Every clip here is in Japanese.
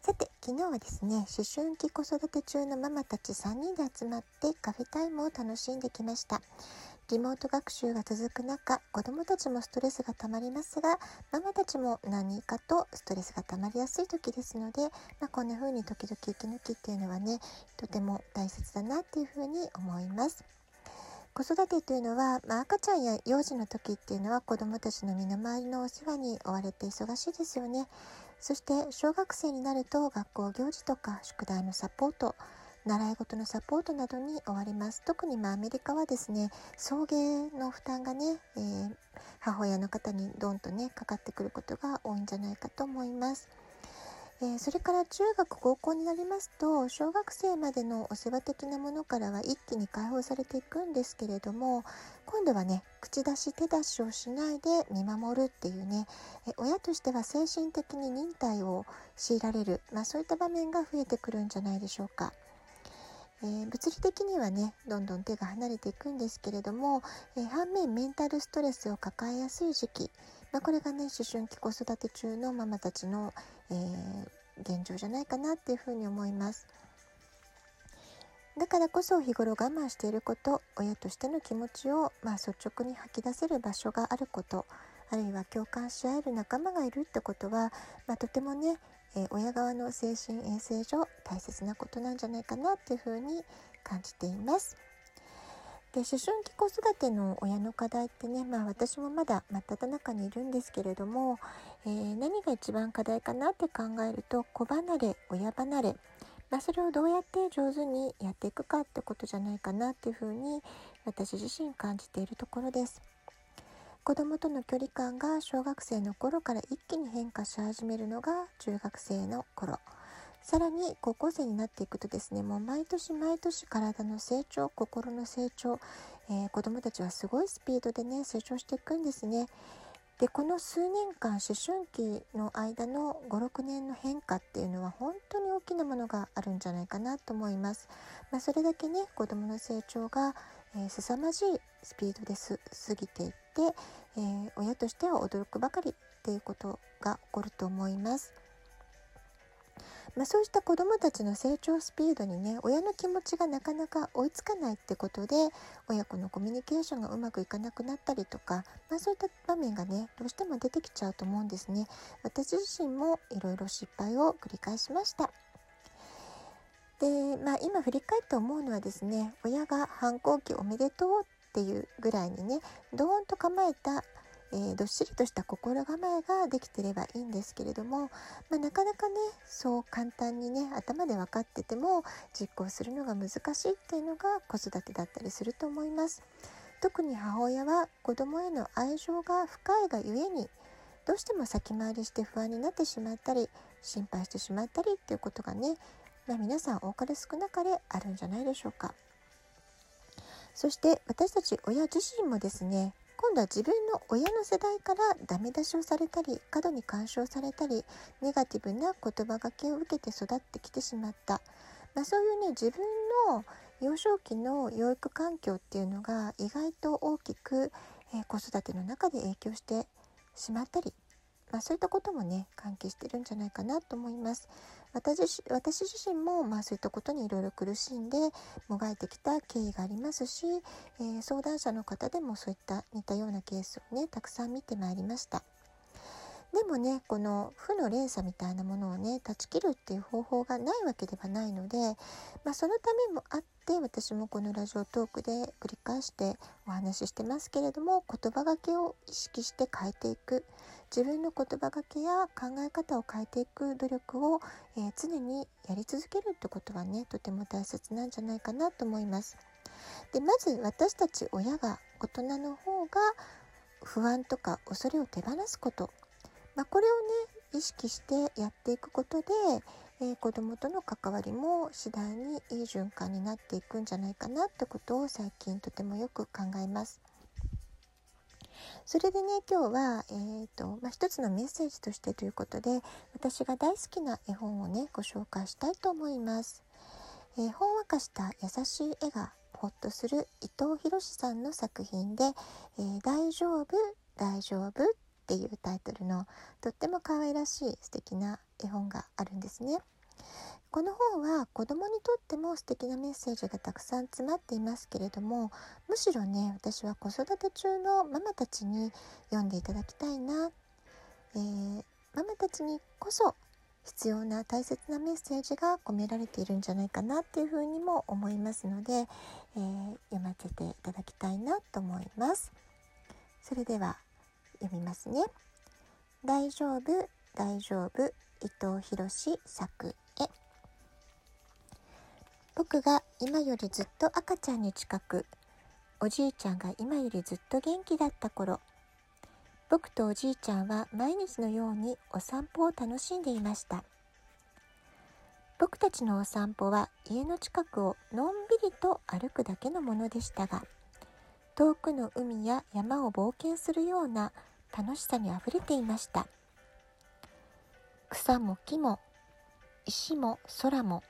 さて、昨日はですね、思春期子育て中のママたち3人で集まってカフェタイムを楽しんできました。リモート学習が続く中、子供たちもストレスが溜まりますが、ママたちも何かとストレスが溜まりやすい時ですので、まあ、こんな風に時々息抜きっていうのはね、とても大切だなっていう風に思います。子育てというのは、まあ、赤ちゃんや幼児の時っていうのは子どもたちの身の回りのお世話に追われて忙しいですよね。そして小学生になると学校行事とか宿題のサポート、習い事のサポートなどに追われます。特にまあアメリカはですね、送迎の負担がね、えー、母親の方にどんとね、かかってくることが多いんじゃないかと思います。え、それから中学高校になりますと小学生までのお世話的なものからは一気に解放されていくんですけれども今度はね口出し手出しをしないで見守るっていうね、え親としては精神的に忍耐を強いられる、まあ、そういった場面が増えてくるんじゃないでしょうか。えー、物理的にはねどんどん手が離れていくんですけれども、えー、反面メンタルストレスを抱えやすい時期、まあ、これがね思春期子育て中のママたちの、えー、現状じゃないかなっていうふうに思います。だからこそ日頃我慢していること親としての気持ちを、まあ、率直に吐き出せる場所があることあるいは共感し合える仲間がいるってことは、まあ、とてもね、えー、親側の精神衛生上大切なことなんじゃないかなっていうふうに感じています。で思春期子育ての親の課題ってね、まあ、私もまだ真っ只中にいるんですけれども、えー、何が一番課題かなって考えると子離れ親離れ、まあ、それをどうやって上手にやっていくかってことじゃないかなっていうふうに私自身感じているところです。子供との距離感が小学生の頃から一気に変化し始めるのが中学生の頃さらに高校生になっていくとですねもう毎年毎年体の成長心の成長、えー、子供たちはすごいスピードでね成長していくんですね。でこの数年間思春期の間の56年の変化っていうのは本当に大きなものがあるんじゃないかなと思います。まあ、それだけね子どもの成長が、えー、凄まじいスピードです過ぎていって、えー、親としては驚くばかりっていうことが起こると思います。まあ、そうした子どもたちの成長スピードにね親の気持ちがなかなか追いつかないってことで親子のコミュニケーションがうまくいかなくなったりとか、まあ、そういった場面がねどうしても出てきちゃうと思うんですね。私自身もいろいろ失敗を繰り返しました。で、まあ、今振り返って思うのはですね親が反抗期おめでとうっていうぐらいにねドーンと構えたえー、どっしりとした心構えができてればいいんですけれども、まあ、なかなかねそう簡単にね頭で分かってても実行するのが難しいっていうのが子育てだったりすると思います。特に母親は子供への愛情が深いがゆえにどうしても先回りして不安になってしまったり心配してしまったりっていうことがね、まあ、皆さん多かれ少なかれあるんじゃないでしょうか。そして私たち親自身もですね今度は自分の親の世代からダメ出しをされたり過度に干渉されたりネガティブな言葉がけを受けて育ってきてしまった、まあ、そういうね自分の幼少期の養育環境っていうのが意外と大きく、えー、子育ての中で影響してしまったりまあ、そういったこともね関係してるんじゃないかなと思います。私私自身も、まあ、そういったことにいろいろ苦しんでもがいてきた経緯がありますし、えー、相談者の方でもそういった似たようなケースをねたくさん見てまいりました。でもねこの負の連鎖みたいなものをね断ち切るっていう方法がないわけではないので、まあ、そのためもあって私もこのラジオトークで繰り返してお話ししてますけれども言葉がけを意識して変えていく。自分の言葉がけや考え方を変えていく努力を、えー、常にやり続けるってことはねとても大切なんじゃないかなと思います。でまず私たち親が大人の方が不安とか恐れを手放すことまあ、これをね意識してやっていくことで、えー、子供との関わりも次第にいい循環になっていくんじゃないかなってことを最近とてもよく考えます。それでね今日は、えーとまあ、一つのメッセージとしてということで私が大好きな絵本をねご紹介したいと思います。えー、ほんわかした優しい絵がほっとする伊藤博さんの作品で「えー、大丈夫大丈夫」っていうタイトルのとっても可愛らしい素敵な絵本があるんですね。この本は子供にとっても素敵なメッセージがたくさん詰まっていますけれどもむしろね私は子育て中のママたちに読んでいただきたいな、えー、ママたちにこそ必要な大切なメッセージが込められているんじゃないかなっていうふうにも思いますので、えー、読ませていただきたいなと思います。それでは読みますね。大丈夫大丈夫伊藤博作僕が今よりずっと赤ちゃんに近くおじいちゃんが今よりずっと元気だった頃僕とおじいちゃんは毎日のようにお散歩を楽しんでいました。僕たちのお散歩は家の近くをのんびりと歩くだけのものでしたが遠くの海や山を冒険するような楽しさにあふれていました。草も木も石も空も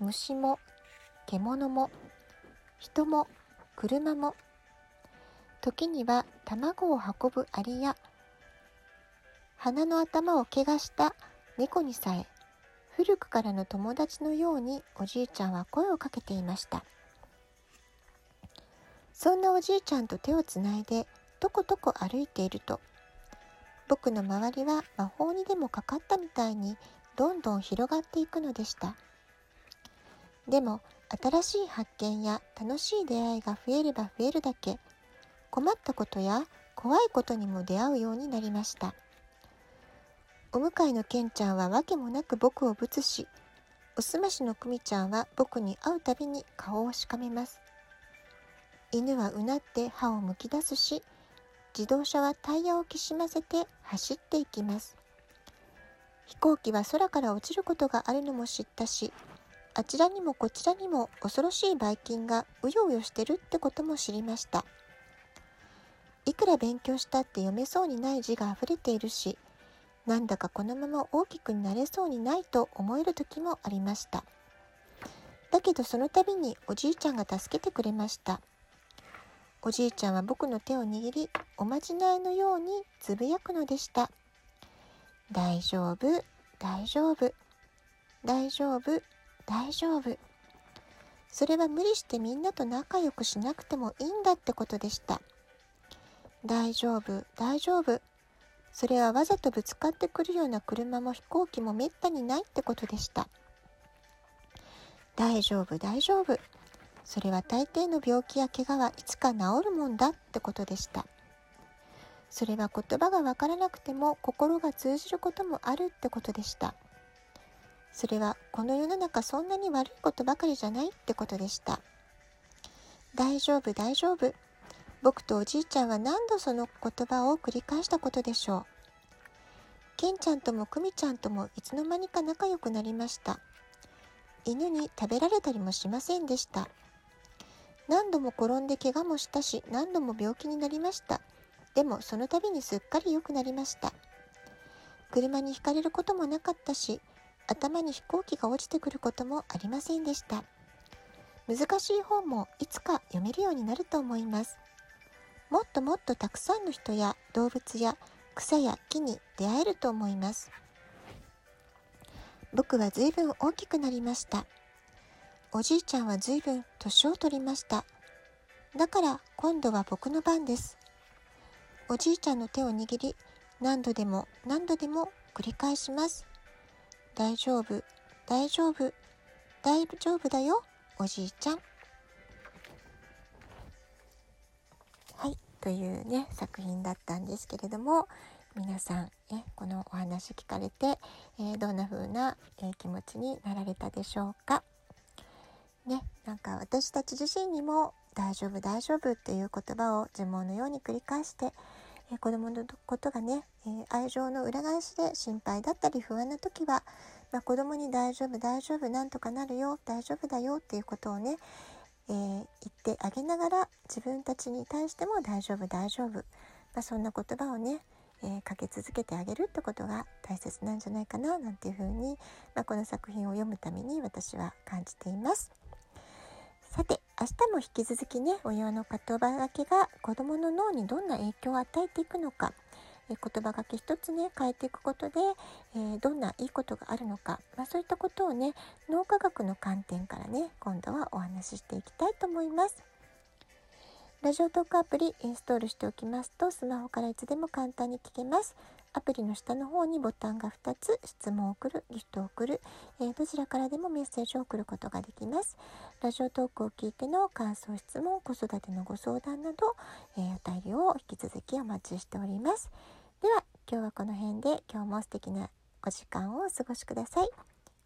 虫も獣も人も車も時には卵を運ぶアリや鼻の頭を怪我した猫にさえ古くからの友達のようにおじいちゃんは声をかけていましたそんなおじいちゃんと手をつないでとことこ歩いていると僕の周りは魔法にでもかかったみたいにどんどん広がっていくのでした。でも新しい発見や楽しい出会いが増えれば増えるだけ困ったことや怖いことにも出会うようになりました。お向かいのケンちゃんは訳もなく僕をぶつしおすましのクミちゃんは僕に会うたびに顔をしかめます。犬はうなって歯をむき出すし自動車はタイヤをきしませて走っていきます。飛行機は空から落ちることがあるのも知ったしあちらにもこちらにも恐ろしいばい菌がうようよしてるってことも知りました。いくら勉強したって読めそうにない字があふれているしなんだかこのまま大きくなれそうにないと思える時もありました。だけどその度におじいちゃんが助けてくれました。おじいちゃんは僕の手を握りおまじないのようにつぶやくのでした。大丈夫大丈夫大丈夫。大丈夫。それは無理してみんなと仲良くしなくてもいいんだってことでした。大丈夫大丈夫。それはわざとぶつかってくるような車も飛行機もめったにないってことでした。大丈夫大丈夫。それは大抵の病気や怪我はいつか治るもんだってことでした。それは言葉がわからなくても心が通じることもあるってことでした。それはこの世の中そんなに悪いことばかりじゃないってことでした。大丈夫大丈夫。僕とおじいちゃんは何度その言葉を繰り返したことでしょう。ケンちゃんともクミちゃんともいつの間にか仲良くなりました。犬に食べられたりもしませんでした。何度も転んで怪我もしたし何度も病気になりました。でもその度にすっかり良くなりました。車にひかれることもなかったし頭に飛行機が落ちてくることもありませんでした。難しい本もいつか読めるようになると思います。もっともっとたくさんの人や動物や草や木に出会えると思います。僕は随分大きくなりました。おじいちゃんは随分年を取りました。だから今度は僕の番です。おじいちゃんの手を握り、何度でも何度でも繰り返します。大丈夫、大丈夫、大丈夫だよ、おじいちゃん。はい、というね、作品だったんですけれども、皆さん、ね、このお話聞かれて、えー、どんな風な、えー、気持ちになられたでしょうか。ね、なんか私たち自身にも大丈夫大丈夫っていう言葉を呪文のように繰り返して、え子供のことがね、え愛情の裏返しで心配だったり不安な時はまあ、子供に大丈夫大丈夫なんとかなるよ大丈夫だよっていうことをね、えー、言ってあげながら自分たちに対しても大丈夫大丈夫、まあ、そんな言葉をね、えー、かけ続けてあげるってことが大切なんじゃないかななんていうふうに、まあ、この作品を読むために私は感じています。さて明日も引き続きね親の言葉がけが子どもの脳にどんな影響を与えていくのかえ言葉がけ一つね変えていくことで、えー、どんないいことがあるのか、まあ、そういったことをね脳科学の観点からね今度はお話ししていきたいと思います。ラジオトークアプリインストールしておきますとスマホからいつでも簡単に聞けます。アプリの下の方にボタンが2つ質問を送る、ギフトを送る、えー、どちらからでもメッセージを送ることができます。ラジオトークを聞いての感想、質問、子育てのご相談など、えー、お便りを引き続きお待ちしております。では今日はこの辺で今日も素敵なお時間をお過ごしください。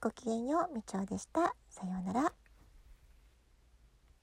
ごきげんよう、みちおでした。さようなら。